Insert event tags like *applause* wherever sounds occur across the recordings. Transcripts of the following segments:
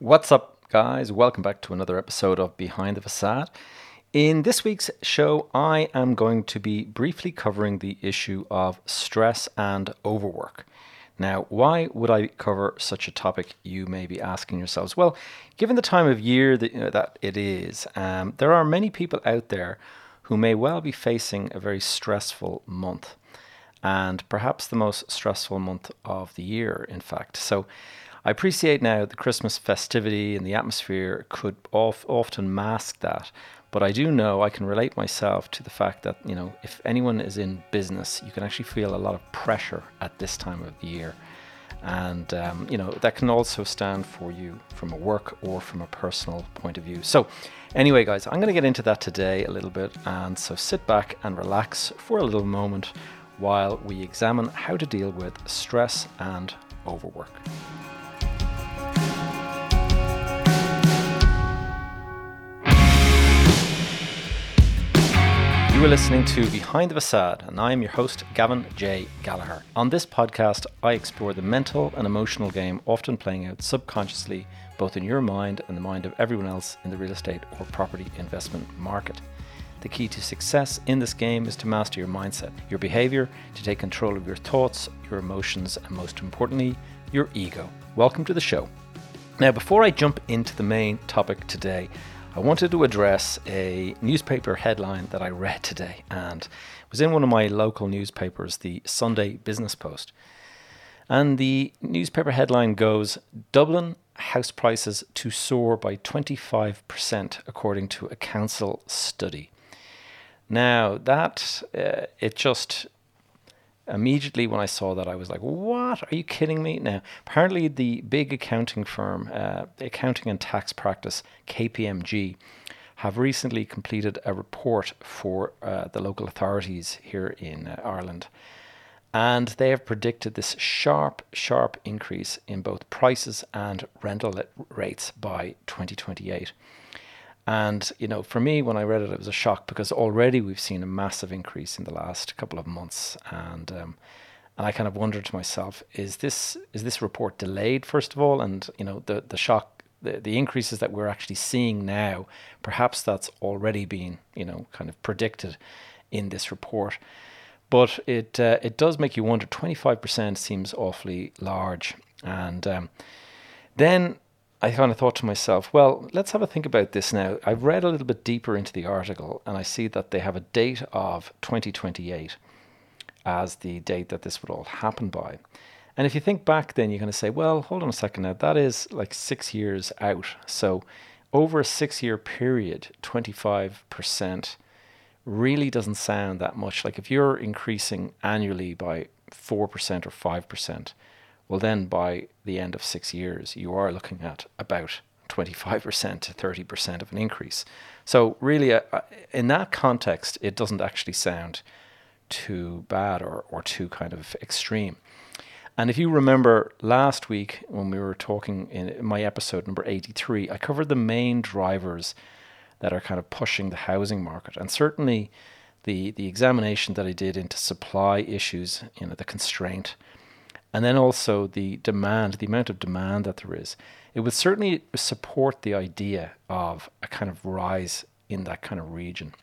What's up, guys? Welcome back to another episode of Behind the Facade. In this week's show, I am going to be briefly covering the issue of stress and overwork. Now, why would I cover such a topic? You may be asking yourselves. Well, given the time of year that, you know, that it is, um, there are many people out there who may well be facing a very stressful month, and perhaps the most stressful month of the year, in fact. So, I appreciate now the Christmas festivity and the atmosphere could of, often mask that, but I do know I can relate myself to the fact that, you know, if anyone is in business, you can actually feel a lot of pressure at this time of the year. And, um, you know, that can also stand for you from a work or from a personal point of view. So, anyway, guys, I'm going to get into that today a little bit. And so sit back and relax for a little moment while we examine how to deal with stress and overwork. You are listening to Behind the Facade, and I am your host, Gavin J. Gallagher. On this podcast, I explore the mental and emotional game often playing out subconsciously, both in your mind and the mind of everyone else in the real estate or property investment market. The key to success in this game is to master your mindset, your behavior, to take control of your thoughts, your emotions, and most importantly, your ego. Welcome to the show. Now, before I jump into the main topic today, I wanted to address a newspaper headline that I read today, and it was in one of my local newspapers, the Sunday Business Post. And the newspaper headline goes Dublin house prices to soar by 25%, according to a council study. Now, that, uh, it just immediately when I saw that, I was like, "What? Are you kidding me?" Now, apparently, the big accounting firm, uh, accounting and tax practice KPMG, have recently completed a report for uh, the local authorities here in uh, Ireland, and they have predicted this sharp, sharp increase in both prices and rental rates by 2028. And, you know, for me, when I read it, it was a shock because already we've seen a massive increase in the last couple of months. And, um, and I kind of wondered to myself, is this, is this report delayed, first of all? And, you know, the, the shock, the, the increases that we're actually seeing now, perhaps that's already been, you know, kind of predicted in this report. But it, uh, it does make you wonder, 25% seems awfully large. And um, then I kind of thought to myself, well, let's have a think about this now. I've read a little bit deeper into the article and I see that they have a date of 2028 as the date that this would all happen by. And if you think back, then you're going to say, well, hold on a second now, that is like six years out. So over a six year period, 25% really doesn't sound that much. Like if you're increasing annually by 4% or 5%, well, then by the end of six years, you are looking at about 25% to 30% of an increase. So, really, uh, uh, in that context, it doesn't actually sound too bad or, or too kind of extreme. And if you remember last week when we were talking in my episode number 83, I covered the main drivers that are kind of pushing the housing market. And certainly the, the examination that I did into supply issues, you know, the constraint and then also the demand, the amount of demand that there is, it would certainly support the idea of a kind of rise in that kind of region.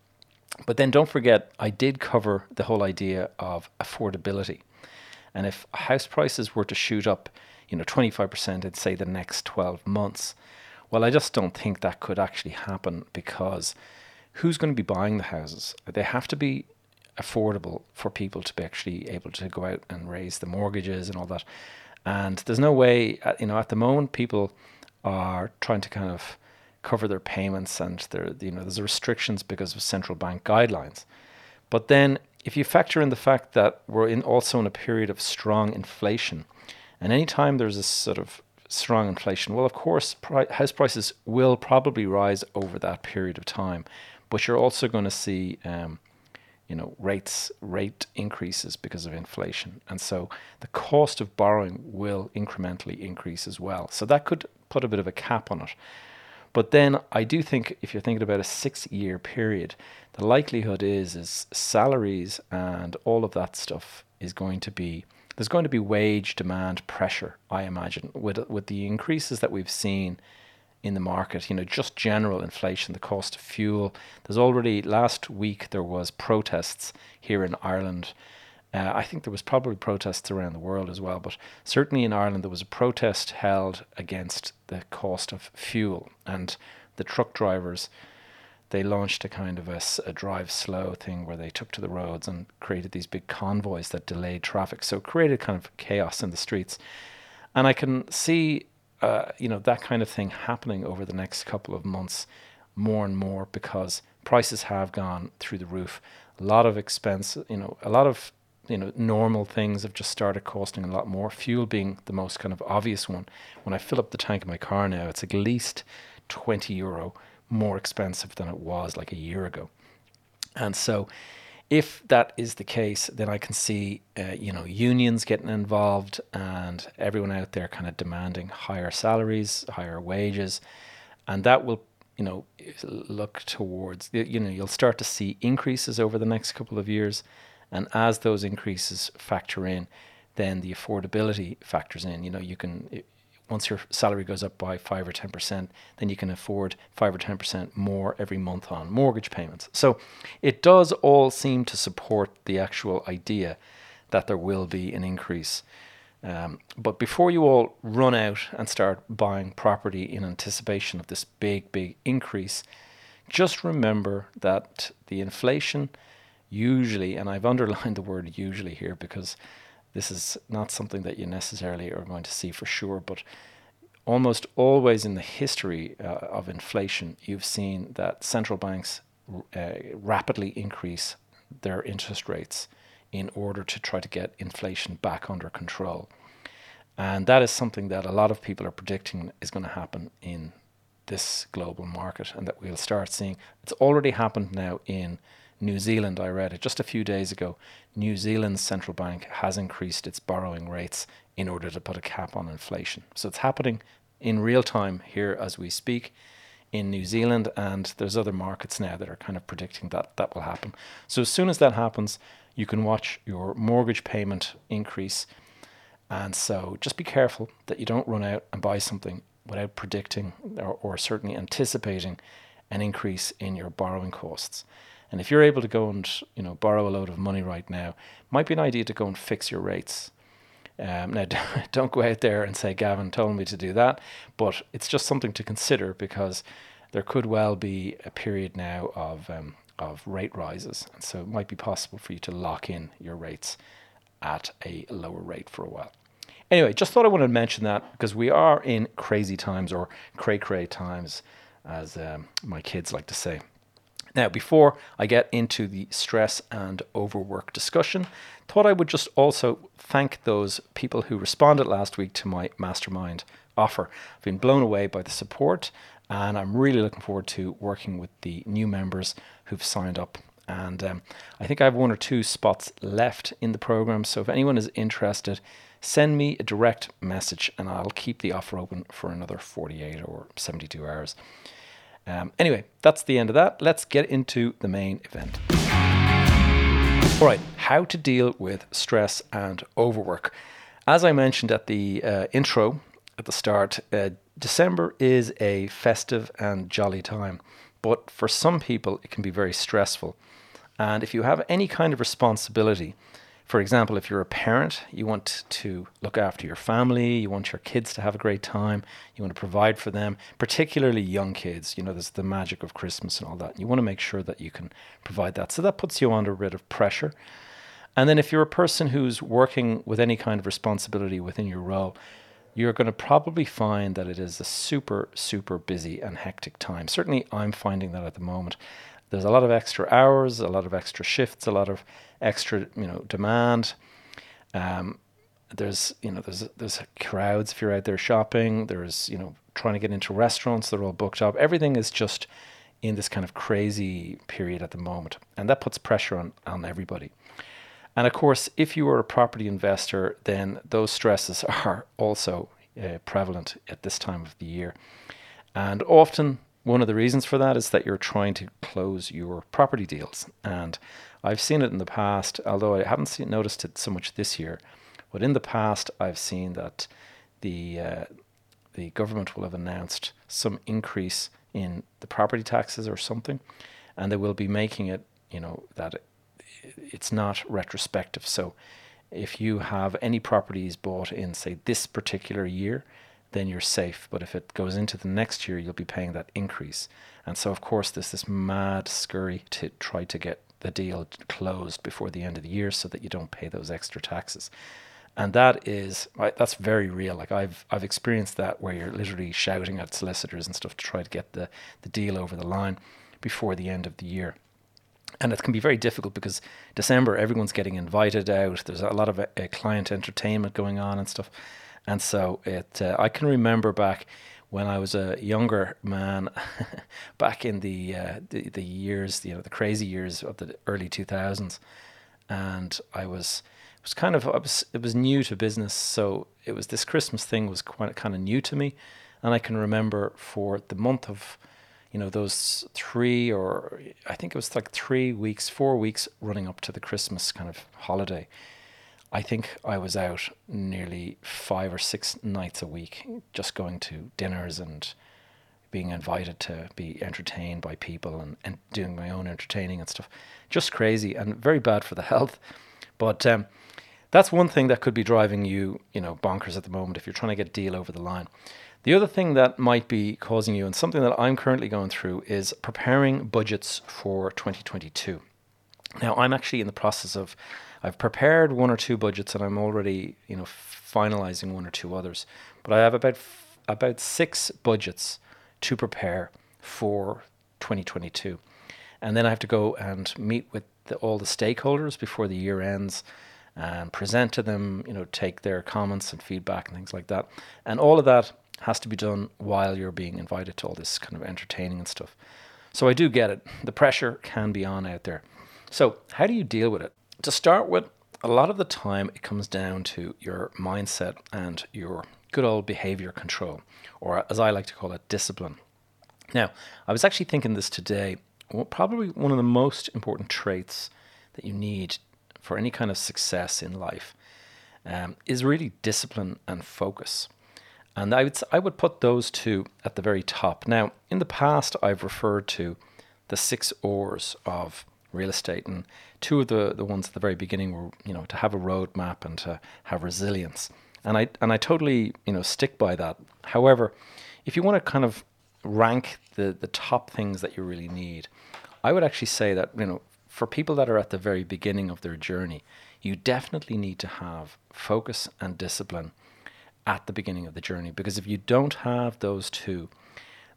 But then don't forget, I did cover the whole idea of affordability. And if house prices were to shoot up, you know, 25% in, say, the next 12 months, well, I just don't think that could actually happen because who's going to be buying the houses? They have to be affordable for people to be actually able to go out and raise the mortgages and all that. And there's no way, uh, you know, at the moment people are trying to kind of cover their payments and there, you know, there's restrictions because of central bank guidelines. But then if you factor in the fact that we're in also in a period of strong inflation, and anytime there's a sort of strong inflation, well, of course, pri- house prices will probably rise over that period of time, but you're also going to see um, you know rates rate increases because of inflation. And so the cost of borrowing will incrementally increase as well. So that could put a bit of a cap on it. But then i do think if you're thinking about a 6 year period the likelihood is is salaries and all of that stuff is going to be there's going to be wage demand pressure i imagine with with the increases that we've seen in the market. You know, just general inflation, the cost of fuel. There's already last week there was protests here in Ireland. Uh, I think there was probably protests around the world as well, but certainly in Ireland there was a protest held against the cost of fuel and the truck drivers. They launched a kind of a, a drive slow thing where they took to the roads and created these big convoys that delayed traffic. So created kind of chaos in the streets, and I can see uh, you know that kind of thing happening over the next couple of months more and more because prices have gone through the roof. A lot of expense, you know, a lot of you know normal things have just started costing a lot more. Fuel being the most kind of obvious one. When I fill up the tank of my car now, it's at least twenty euro more expensive than it was like a year ago, and so if that is the case, then I can see, uh, you know, unions getting involved and everyone out there kind of demanding higher salaries, higher wages, and that will, you know, look towards, you know, you'll start to see increases over the next couple of years, and as those increases factor in, then the affordability factors in. You know, you can once your salary goes up by 5 or 10%, then you can afford 5 or 10% more every month on mortgage payments. So it does all seem to support the actual idea that there will be an increase. Um, but before you all run out and start buying property in anticipation of this big, big increase, just remember that the inflation usually, and I've *laughs* underlined the word usually here because this is not something that you necessarily are going to see for sure, but almost always in the history uh, of inflation, you've seen that central banks uh, rapidly increase their interest rates in order to try to get inflation back under control. And that is something that a lot of people are predicting is going to happen in this global market and that we'll start seeing. It's already happened now in New Zealand, I read it just a few days ago. New Zealand's central bank has increased its borrowing rates in order to put a cap on inflation. So it's happening in real time here as we speak in New Zealand, and there's other markets now that are kind of predicting that that will happen. So as soon as that happens, you can watch your mortgage payment increase. And so just be careful that you don't run out and buy something without predicting or, or certainly anticipating an increase in your borrowing costs. And if you're able to go and you know borrow a load of money right now, might be an idea to go and fix your rates. Um, now, *laughs* don't go out there and say Gavin told me to do that, but it's just something to consider because there could well be a period now of um, of rate rises, and so it might be possible for you to lock in your rates at a lower rate for a while. Anyway, just thought I wanted to mention that because we are in crazy times or cray cray times, as um, my kids like to say. Now, before I get into the stress and overwork discussion, thought I would just also thank those people who responded last week to my mastermind offer. I've been blown away by the support, and I'm really looking forward to working with the new members who've signed up. And um, I think I have one or two spots left in the program. So if anyone is interested, send me a direct message and I'll keep the offer open for another 48 or 72 hours. Um, anyway, that's the end of that. Let's get into the main event. All right, how to deal with stress and overwork. As I mentioned at the uh, intro at the start, uh, December is a festive and jolly time, but for some people it can be very stressful. And if you have any kind of responsibility, for example, if you're a parent, you want to look after your family, you want your kids to have a great time, you want to provide for them, particularly young kids. You know, there's the magic of Christmas and all that. You want to make sure that you can provide that. So that puts you under a bit of pressure. And then if you're a person who's working with any kind of responsibility within your role, you're going to probably find that it is a super, super busy and hectic time. Certainly, I'm finding that at the moment. There's a lot of extra hours, a lot of extra shifts, a lot of extra, you know, demand. Um, there's, you know, there's there's crowds if you're out there shopping. There's, you know, trying to get into restaurants. They're all booked up. Everything is just in this kind of crazy period at the moment, and that puts pressure on on everybody. And of course, if you are a property investor, then those stresses *laughs* are also uh, prevalent at this time of the year. And often, one of the reasons for that is that you're trying to close your property deals. And I've seen it in the past, although I haven't seen, noticed it so much this year. But in the past, I've seen that the uh, the government will have announced some increase in the property taxes or something, and they will be making it, you know, that it's not retrospective. So if you have any properties bought in, say, this particular year, then you're safe. But if it goes into the next year, you'll be paying that increase. And so, of course, there's this mad scurry to try to get the deal closed before the end of the year so that you don't pay those extra taxes. And that is that's very real. Like I've I've experienced that where you're literally shouting at solicitors and stuff to try to get the, the deal over the line before the end of the year and it can be very difficult because December everyone's getting invited out. There's a lot of uh, client entertainment going on and stuff, and so it. Uh, I can remember back when I was a younger man, *laughs* back in the, uh, the the years, you know, the crazy years of the early two thousands, and I was was kind of I was it was new to business, so it was this Christmas thing was quite kind of new to me, and I can remember for the month of you know those three or I think it was like three weeks, four weeks running up to the Christmas kind of holiday. I think I was out nearly five or six nights a week, just going to dinners and being invited to be entertained by people and, and doing my own entertaining and stuff. Just crazy and very bad for the *laughs* health. But um, that's one thing that could be driving you, you know, bonkers at the moment if you're trying to get a deal over the line. The other thing that might be causing you, and something that I'm currently going through, is preparing budgets for 2022. Now, I'm actually in the process of, I've prepared one or two budgets, and I'm already, you know, finalizing one or two others. But I have about about six budgets to prepare for 2022, and then I have to go and meet with the, all the stakeholders before the year ends and present to them, you know, take their comments and feedback and things like that. And all of that has to be done while you're being invited to all this kind of entertaining and stuff. So I do get it. The pressure can be on out there. So, how do you deal with it? To start with, a lot of the time it comes down to your mindset and your good old behavior control, or as I like to call it, discipline. Now, I was actually thinking this today. Well, probably one of the most important traits that you need for any kind of success in life um, is really discipline and focus. And I would I would put those two at the very top. Now, in the past, I've referred to the six R's of real estate, and two of the, the ones at the very beginning were you know to have a roadmap and to have resilience. And I and I totally you know stick by that. However, if you want to kind of rank the the top things that you really need, I would actually say that you know for people that are at the very beginning of their journey, you definitely need to have focus and discipline at the beginning of the journey. Because if you don't have those two,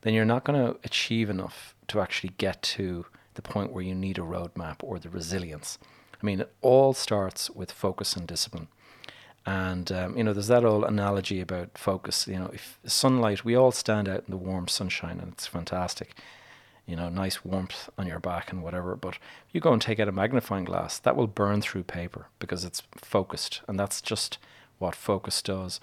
then you're not going to achieve enough to actually get to the point where you need a roadmap or the resilience. I mean, it all starts with focus and discipline. And, um, you know, there's that old analogy about focus. You know, if sunlight, we all stand out in the warm sunshine and it's fantastic. You know, nice warmth on your back and whatever. But you go and take out a magnifying glass, that will burn through paper because it's focused. And that's just what focus does.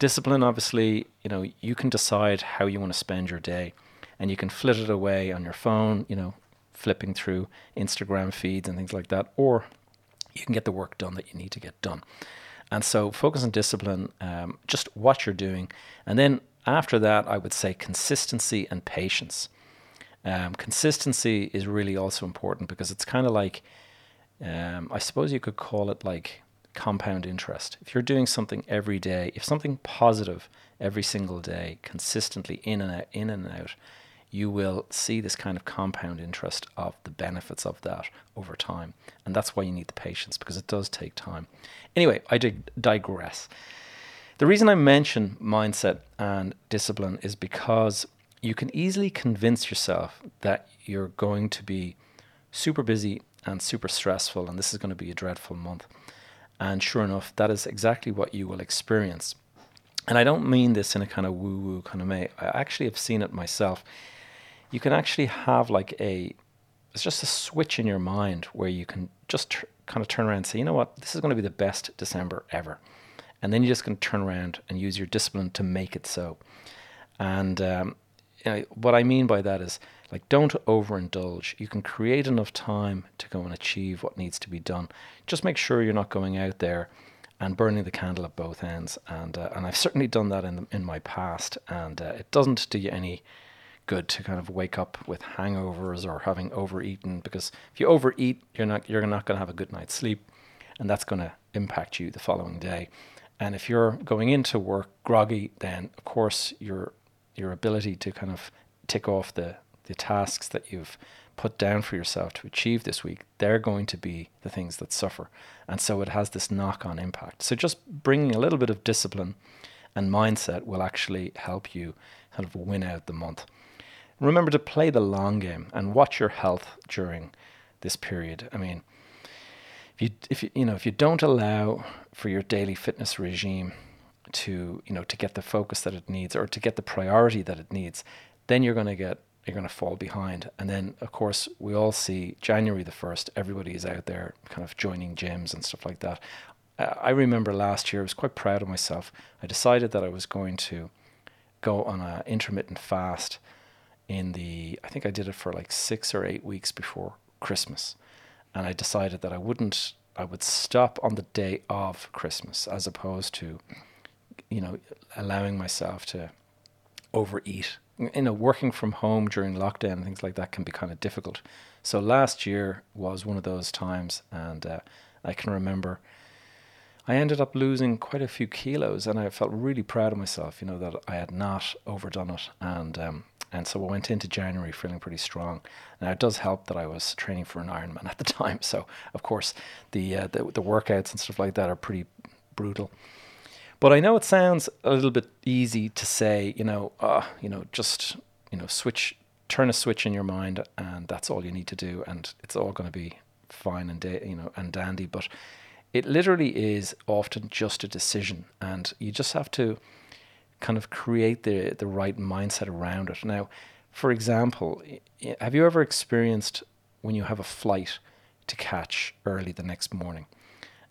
Discipline, obviously, you know, you can decide how you want to spend your day and you can flit it away on your phone, you know, flipping through Instagram feeds and things like that, or you can get the work done that you need to get done. And so focus on discipline, um, just what you're doing. And then after that, I would say consistency and patience. Um, consistency is really also important because it's kind of like, um, I suppose you could call it like compound interest. If you're doing something every day, if something positive every single day, consistently in and out, in and out, you will see this kind of compound interest of the benefits of that over time. And that's why you need the patience because it does take time. Anyway, I dig- digress. The reason I mention mindset and discipline is because you can easily convince yourself that you're going to be super busy and super stressful and this is going to be a dreadful month. And sure enough, that is exactly what you will experience. And I don't mean this in a kind of woo woo kind of way. I actually have seen it myself. You can actually have like a, it's just a switch in your mind where you can just tr- kind of turn around and say, you know what, this is going to be the best December ever. And then you're just going to turn around and use your discipline to make it so. And um, you know, what I mean by that is like, don't overindulge. You can create enough time to go and achieve what needs to be done. Just make sure you're not going out there and burning the candle at both ends. And uh, and I've certainly done that in in my past, and uh, it doesn't do you any good to kind of wake up with hangovers or having overeaten because if you overeat, you're not you're not going to have a good night's sleep, and that's going to impact you the following day. And if you're going into work groggy, then of course your your ability to kind of tick off the the tasks that you've put down for yourself to achieve this week, they're going to be the things that suffer. And so it has this knock on impact. So just bringing a little bit of discipline and mindset will actually help you kind of win out the month. Remember to play the long game and watch your health during this period. I mean, if you if you you know if you don't allow for your daily fitness regime to you know to get the focus that it needs or to get the priority that it needs, then you're going to get you're going to fall behind. And then, of course, we all see January the 1st, everybody is out there kind of joining gyms and stuff like that. I remember last year, I was quite proud of myself. I decided that I was going to go on an intermittent fast in the, I think I did it for like six or eight weeks before Christmas. And I decided that I wouldn't, I would stop on the day of Christmas as opposed to, you know, allowing myself to overeat you know, working from home during lockdown and things like that can be kind of difficult. So last year was one of those times, and uh, I can remember I ended up losing quite a few kilos, and I felt really proud of myself. You know that I had not overdone it, and um, and so we went into January feeling pretty strong. Now it does help that I was training for an Ironman *laughs* at the time, so of course the uh, the, the workouts and stuff like that are pretty brutal. But I know it sounds a little bit easy to say, you know, uh, you know, just you know, switch, turn a switch in your mind, and that's all you need to do, and it's all going to be fine and da- you know and dandy. But it literally is often just a decision, and you just have to kind of create the the right mindset around it. Now, for example, have you ever experienced when you have a flight to catch early the next morning,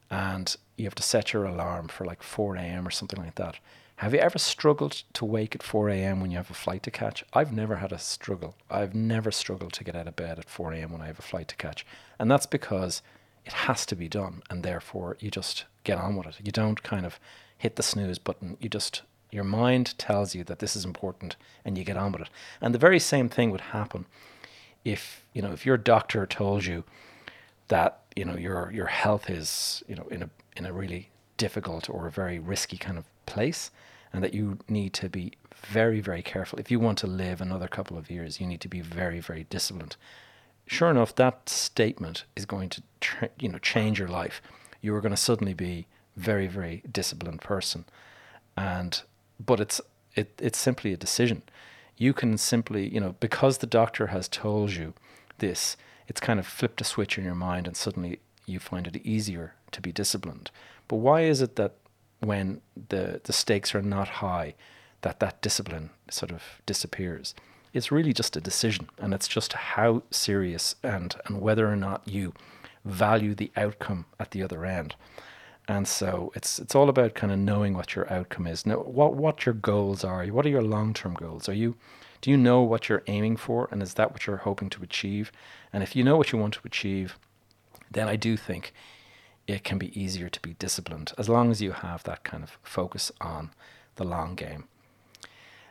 and you have to set your alarm for like 4 a.m. or something like that. Have you ever struggled to wake at 4 a.m. when you have a flight to catch? I've never had a struggle. I've never struggled to get out of bed at 4 a.m. when I have a flight to catch. And that's because it has to be done. And therefore, you just get on with it. You don't kind of hit the snooze button. You just, your mind tells you that this is important and you get on with it. And the very same thing would happen if, you know, if your doctor told you that, you know, your, your health is, you know, in a in a really difficult or a very risky kind of place, and that you need to be very, very careful. If you want to live another couple of years, you need to be very, very disciplined. Sure enough, that statement is going to, tra- you know, change your life. You are going to suddenly be very, very disciplined person, and but it's it it's simply a decision. You can simply, you know, because the doctor has told you this, it's kind of flipped a switch in your mind, and suddenly you find it easier to be disciplined. But why is it that when the the stakes are not high, that that discipline sort of disappears? It's really just a decision, and it's just how serious and and whether or not you value the outcome at the other end. And so it's it's all about kind of knowing what your outcome is. Know what what your goals are. What are your long term goals? Are you do you know what you're aiming for, and is that what you're hoping to achieve? And if you know what you want to achieve, then I do think it can be easier to be disciplined as long as you have that kind of focus on the long game.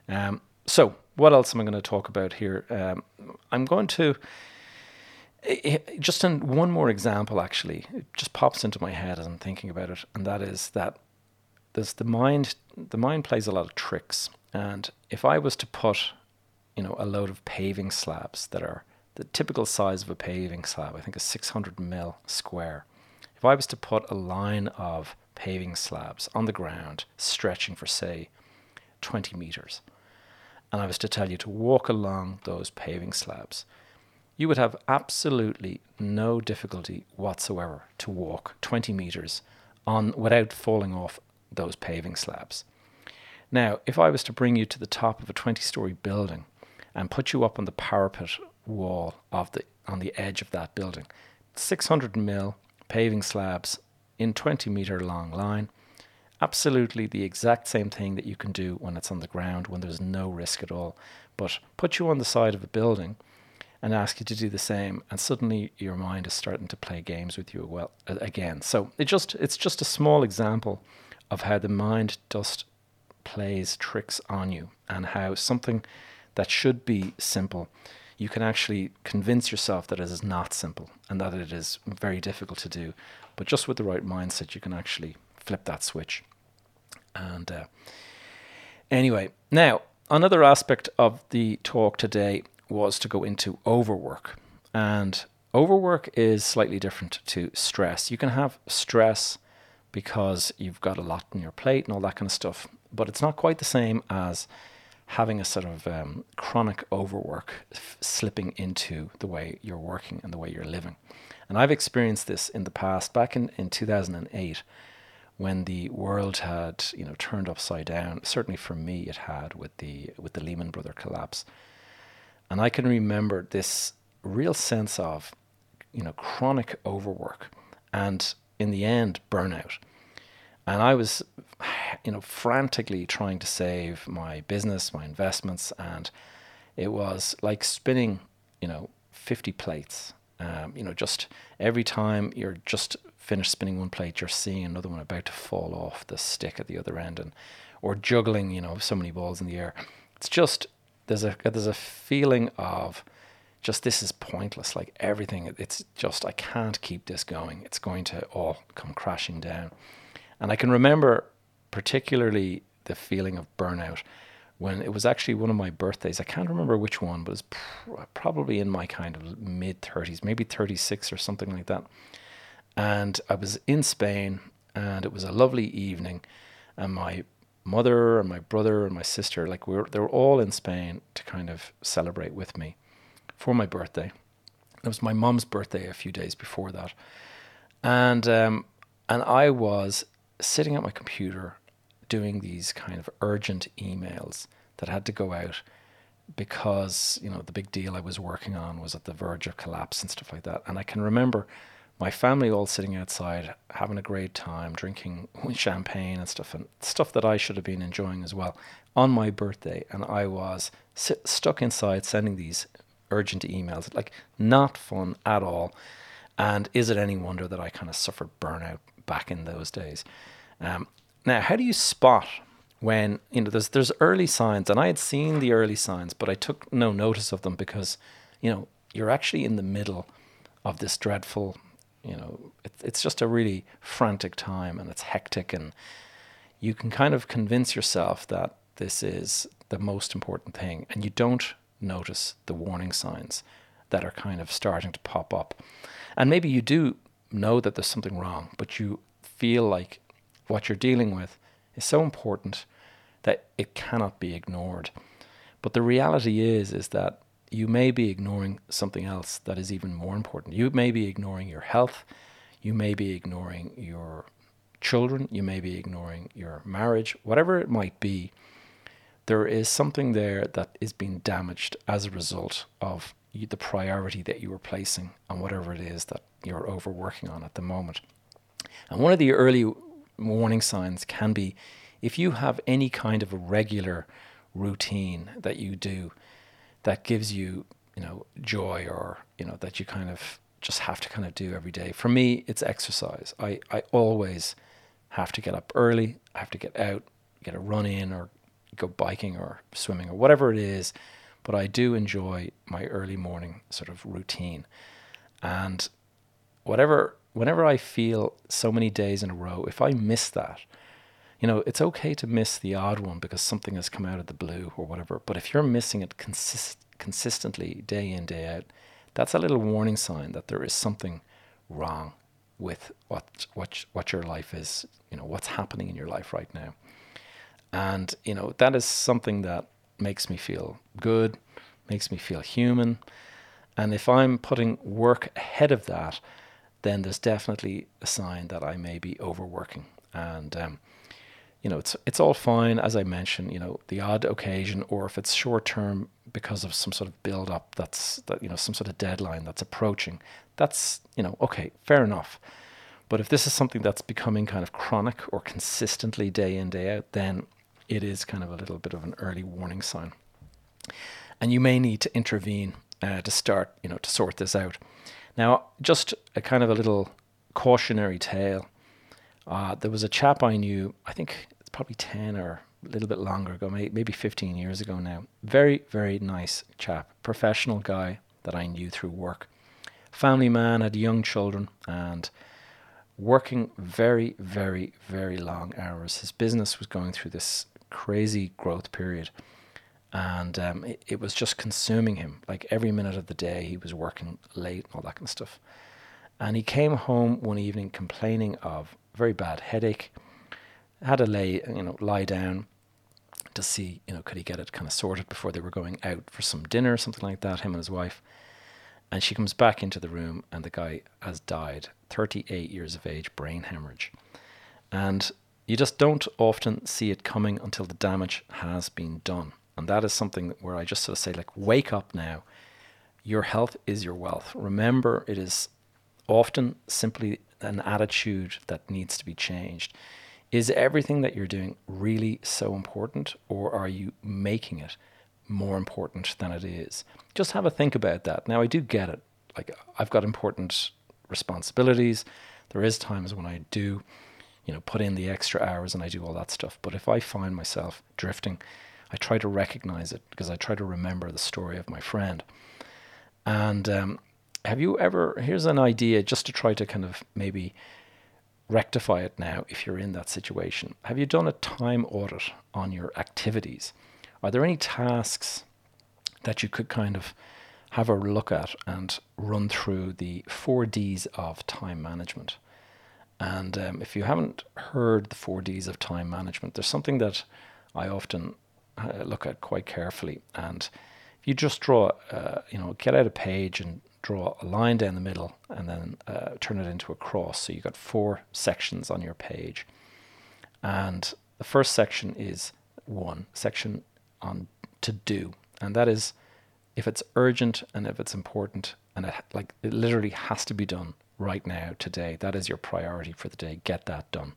Um, so, what else am I going to talk about here? Um, I'm going to just in one more example. Actually, it just pops into my head as I'm thinking about it, and that is that there's the mind. The mind plays a lot of tricks, and if I was to put, you know, a load of paving slabs that are the typical size of a paving slab, I think a 600 mil square. If I was to put a line of paving slabs on the ground stretching for, say, 20 meters, and I was to tell you to walk along those paving slabs, you would have absolutely no difficulty whatsoever to walk 20 meters on without falling off those paving slabs. Now, if I was to bring you to the top of a 20 story building and put you up on the parapet wall of the on the edge of that building. 600 mil paving slabs in 20 meter long line. Absolutely the exact same thing that you can do when it's on the ground when there's no risk at all. But put you on the side of a building and ask you to do the same and suddenly your mind is starting to play games with you well again. So it just it's just a small example of how the mind just plays tricks on you and how something that should be simple you can actually convince yourself that it is not simple and that it is very difficult to do. But just with the right mindset you can actually flip that switch. And uh, anyway now another aspect of the talk today was to go into overwork. And overwork is slightly different to stress. You can have stress because you've got a lot on your plate and all that kind of stuff, but it's not quite the same as having a sort of um, chronic overwork f- slipping into the way you're working and the way you're living. And I've experienced this in the past, back in, in 2008, when the world had you know turned upside down. Certainly for me, it had with the with the Lehman Brother collapse. And I can remember this real sense of, you know, chronic overwork and in the end, burnout. And I was, you know, frantically trying to save my business, my investments, and it was like spinning, you know, 50 plates. Um, you know, just every time you're just finished spinning one plate, you're seeing another one about to fall off the stick at the other end, and or juggling, you know, so many balls in the air. It's just there's a there's a feeling of just this is pointless. Like everything, it's just I can't keep this going. It's going to all come crashing down. And I can remember particularly the feeling of burnout when it was actually one of my birthdays. I can't remember which one, but it was pr- probably in my kind of mid 30s, maybe 36 or something like that. And I was in Spain, and it was a lovely evening, and my mother and my brother and my sister, like we were, they were all in Spain to kind of celebrate with me for my birthday. It was my mom's birthday a few days before that, and um, and I was sitting at my computer doing these kind of urgent emails that had to go out because you know the big deal I was working on was at the verge of collapse and stuff like that. And I can remember my family all sitting outside having a great time, drinking *laughs* champagne and stuff, and stuff that I should have been enjoying as well on my birthday. And I was stuck inside sending these urgent emails, like not fun at all. And is it any wonder that I kind of suffered burnout back in those days? Um, now, how do you spot when you know there's there's early signs, and I had seen the early signs, but I took no notice of them because you know you're actually in the middle of this dreadful you know, it, it's just a really frantic time and it's hectic, and you can kind of convince yourself that this is the most important thing, and you don't notice the warning signs that are kind of starting to pop up. And maybe you do know that there's something wrong, but you feel like what you're dealing with is so important that it cannot be ignored. But the reality is is that you may be ignoring something else that is even more important. You may be ignoring your health, you may be ignoring your children, you may be ignoring your marriage, whatever it might be. There is something there that is being damaged as a result of the priority that you are placing on whatever it is that you're overworking on at the moment. And one of the early warning signs can be if you have any kind of a regular routine that you do that gives you, you know, joy or, you know, that you kind of just have to kind of do every day. For me, it's exercise. I, I always have to get up early. I have to get out, get a run in or go biking or swimming or whatever it is. But I do enjoy my early morning sort of routine. And whatever, whenever I feel so many days in a row, if I miss that, you know, it's okay to miss the odd one because something has come out of the blue or whatever. But if you're missing it consist- consistently day in, day out, that's a little warning sign that there is something wrong with what what what your life is, you know, what's happening in your life right now. And, you know, that is something that makes me feel good, makes me feel human. And if I'm putting work ahead of that, then there's definitely a sign that I may be overworking. And um, you know, it's it's all fine as I mentioned. You know, the odd occasion, or if it's short term because of some sort of build up that's that you know some sort of deadline that's approaching. That's you know okay, fair enough. But if this is something that's becoming kind of chronic or consistently day in day out, then it is kind of a little bit of an early warning sign. And you may need to intervene uh, to start, you know, to sort this out. Now, just a kind of a little cautionary tale. Uh, there was a chap I knew, I think it's probably 10 or a little bit longer ago, maybe 15 years ago now. Very, very nice chap, professional guy that I knew through work. Family man, had young children, and working very, very, very long hours. His business was going through this crazy growth period, and um, it, it, was just consuming him. Like every minute of the day, he was working late and all that kind of stuff. And he came home one evening complaining of very bad headache. Had to lay, you know, lie down to see, you know, could he get it kind of sorted before they were going out for some dinner, or something like that. Him and his wife. And she comes back into the room, and the guy has died, 38 years of age, brain hemorrhage. And you just don't often see it coming until the damage has been done. And that is something where I just sort of say, like, wake up now. Your health is your wealth. Remember, it is often simply an attitude that needs to be changed. Is everything that you're doing really so important, or are you making it more important than it is? Just have a think about that. Now, I do get it. Like, I've got important responsibilities. There is times when I do, you know, put in the extra hours and I do all that stuff. But if I find myself drifting, I try to recognize it because I try to remember the story of my friend. And um, have you ever, here's an idea just to try to kind of maybe rectify it now if you're in that situation. Have you done a time audit on your activities? Are there any tasks that you could kind of have a look at and run through the four Ds of time management? And um, if you haven't heard the four Ds of time management, there's something that I often uh, look at quite carefully. And if you just draw, uh, you know, get out a page and draw a line down the middle and then uh, turn it into a cross. So you've got four sections on your page. And the first section is one section on to do. And that is if it's urgent and if it's important and it like it literally has to be done right now today that is your priority for the day get that done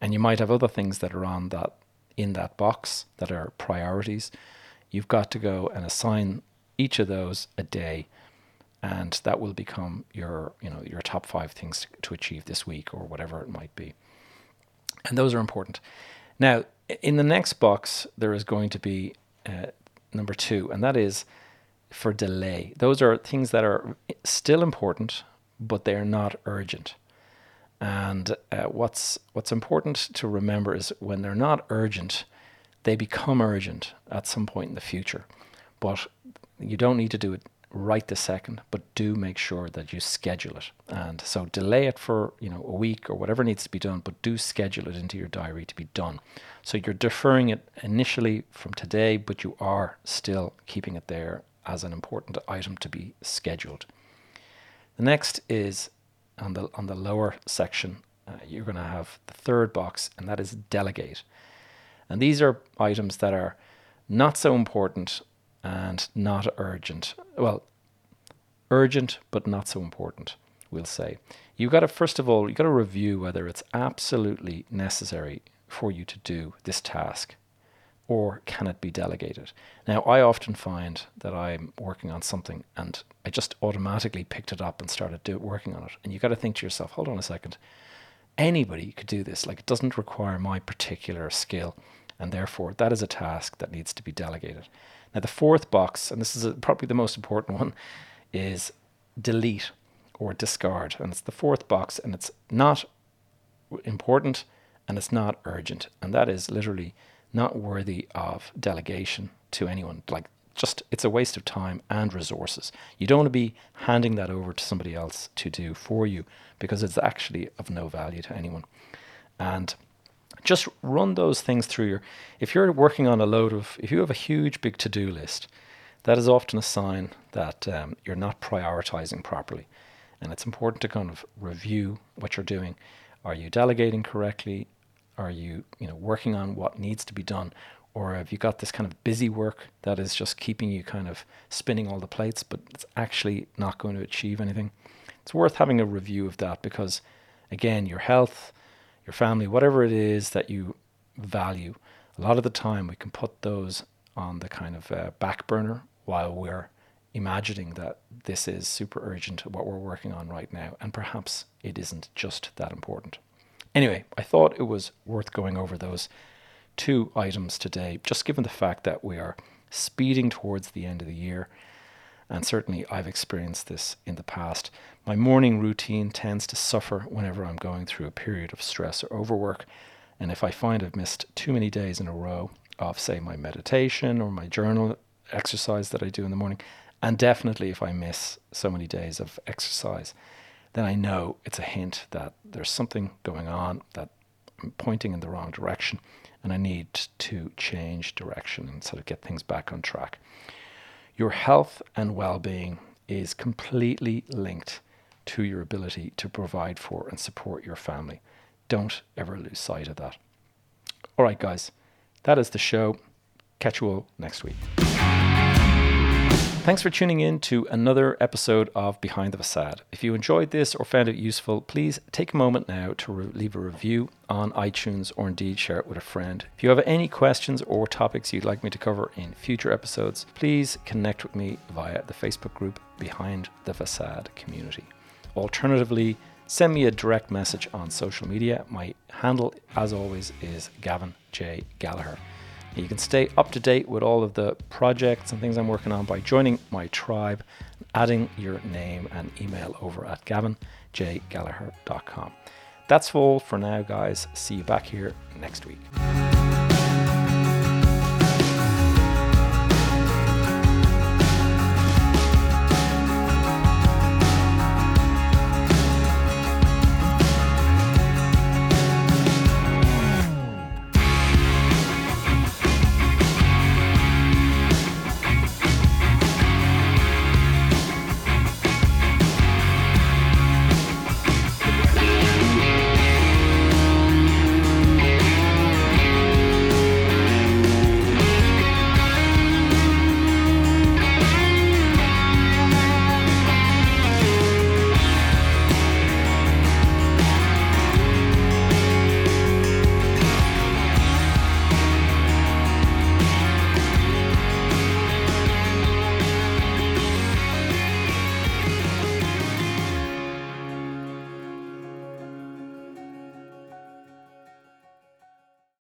and you might have other things that are on that in that box that are priorities, you've got to go and assign each of those a day and that will become your you know your top five things to achieve this week or whatever it might be. And those are important. Now in the next box there is going to be uh, number two and that is for delay. Those are things that are still important but they are not urgent. And uh, what's what's important to remember is when they're not urgent, they become urgent at some point in the future. But you don't need to do it right the second, but do make sure that you schedule it. And so delay it for, you know, a week or whatever needs to be done, but do schedule it into your diary to be done. So you're deferring it initially from today, but you are still keeping it there as an important item to be scheduled. The next is on the on the lower section, uh, you're going to have the third box, and that is delegate. And these are items that are not so important and not urgent. Well, urgent but not so important, we'll say. You've got to first of all, you've got to review whether it's absolutely necessary for you to do this task or can it be delegated? Now, I often find that I'm working on something and I just automatically picked it up and started do, working on it. And you got to think to yourself, hold on a second, anybody could do this. Like, it doesn't require my particular skill. And therefore, that is a task that needs to be delegated. Now, the fourth box, and this is a, probably the most important one, is delete or discard. And it's the fourth box, and it's not important and it's not urgent. And that is literally not worthy of delegation to anyone. Like, just it's a waste of time and resources. You don't want to be handing that over to somebody else to do for you because it's actually of no value to anyone. And just run those things through your. If you're working on a load of, if you have a huge big to do list, that is often a sign that um, you're not prioritizing properly. And it's important to kind of review what you're doing. Are you delegating correctly? Are you, you know, working on what needs to be done? Or have you got this kind of busy work that is just keeping you kind of spinning all the plates, but it's actually not going to achieve anything? It's worth having a review of that because, again, your health, your family, whatever it is that you value, a lot of the time we can put those on the kind of uh, back burner while we're imagining that this is super urgent, what we're working on right now, and perhaps it isn't just that important. Anyway, I thought it was worth going over those two items today, just given the fact that we are speeding towards the end of the year. And certainly, I've experienced this in the past. My morning routine tends to suffer whenever I'm going through a period of stress or overwork. And if I find I've missed too many days in a row of, say, my meditation or my journal exercise that I do in the morning, and definitely if I miss so many days of exercise, then I know it's a hint that there's something going on, that I'm pointing in the wrong direction, and I need to change direction and sort of get things back on track. Your health and well being is completely linked to your ability to provide for and support your family. Don't ever lose sight of that. All right, guys, that is the show. Catch you all next week. Thanks for tuning in to another episode of Behind the Facade. If you enjoyed this or found it useful, please take a moment now to re- leave a review on iTunes or indeed share it with a friend. If you have any questions or topics you'd like me to cover in future episodes, please connect with me via the Facebook group Behind the Facade Community. Alternatively, send me a direct message on social media. My handle, as always, is Gavin J. Gallagher. You can stay up to date with all of the projects and things I'm working on by joining my tribe, adding your name and email over at gavinjgallagher.com. That's all for now, guys. See you back here next week.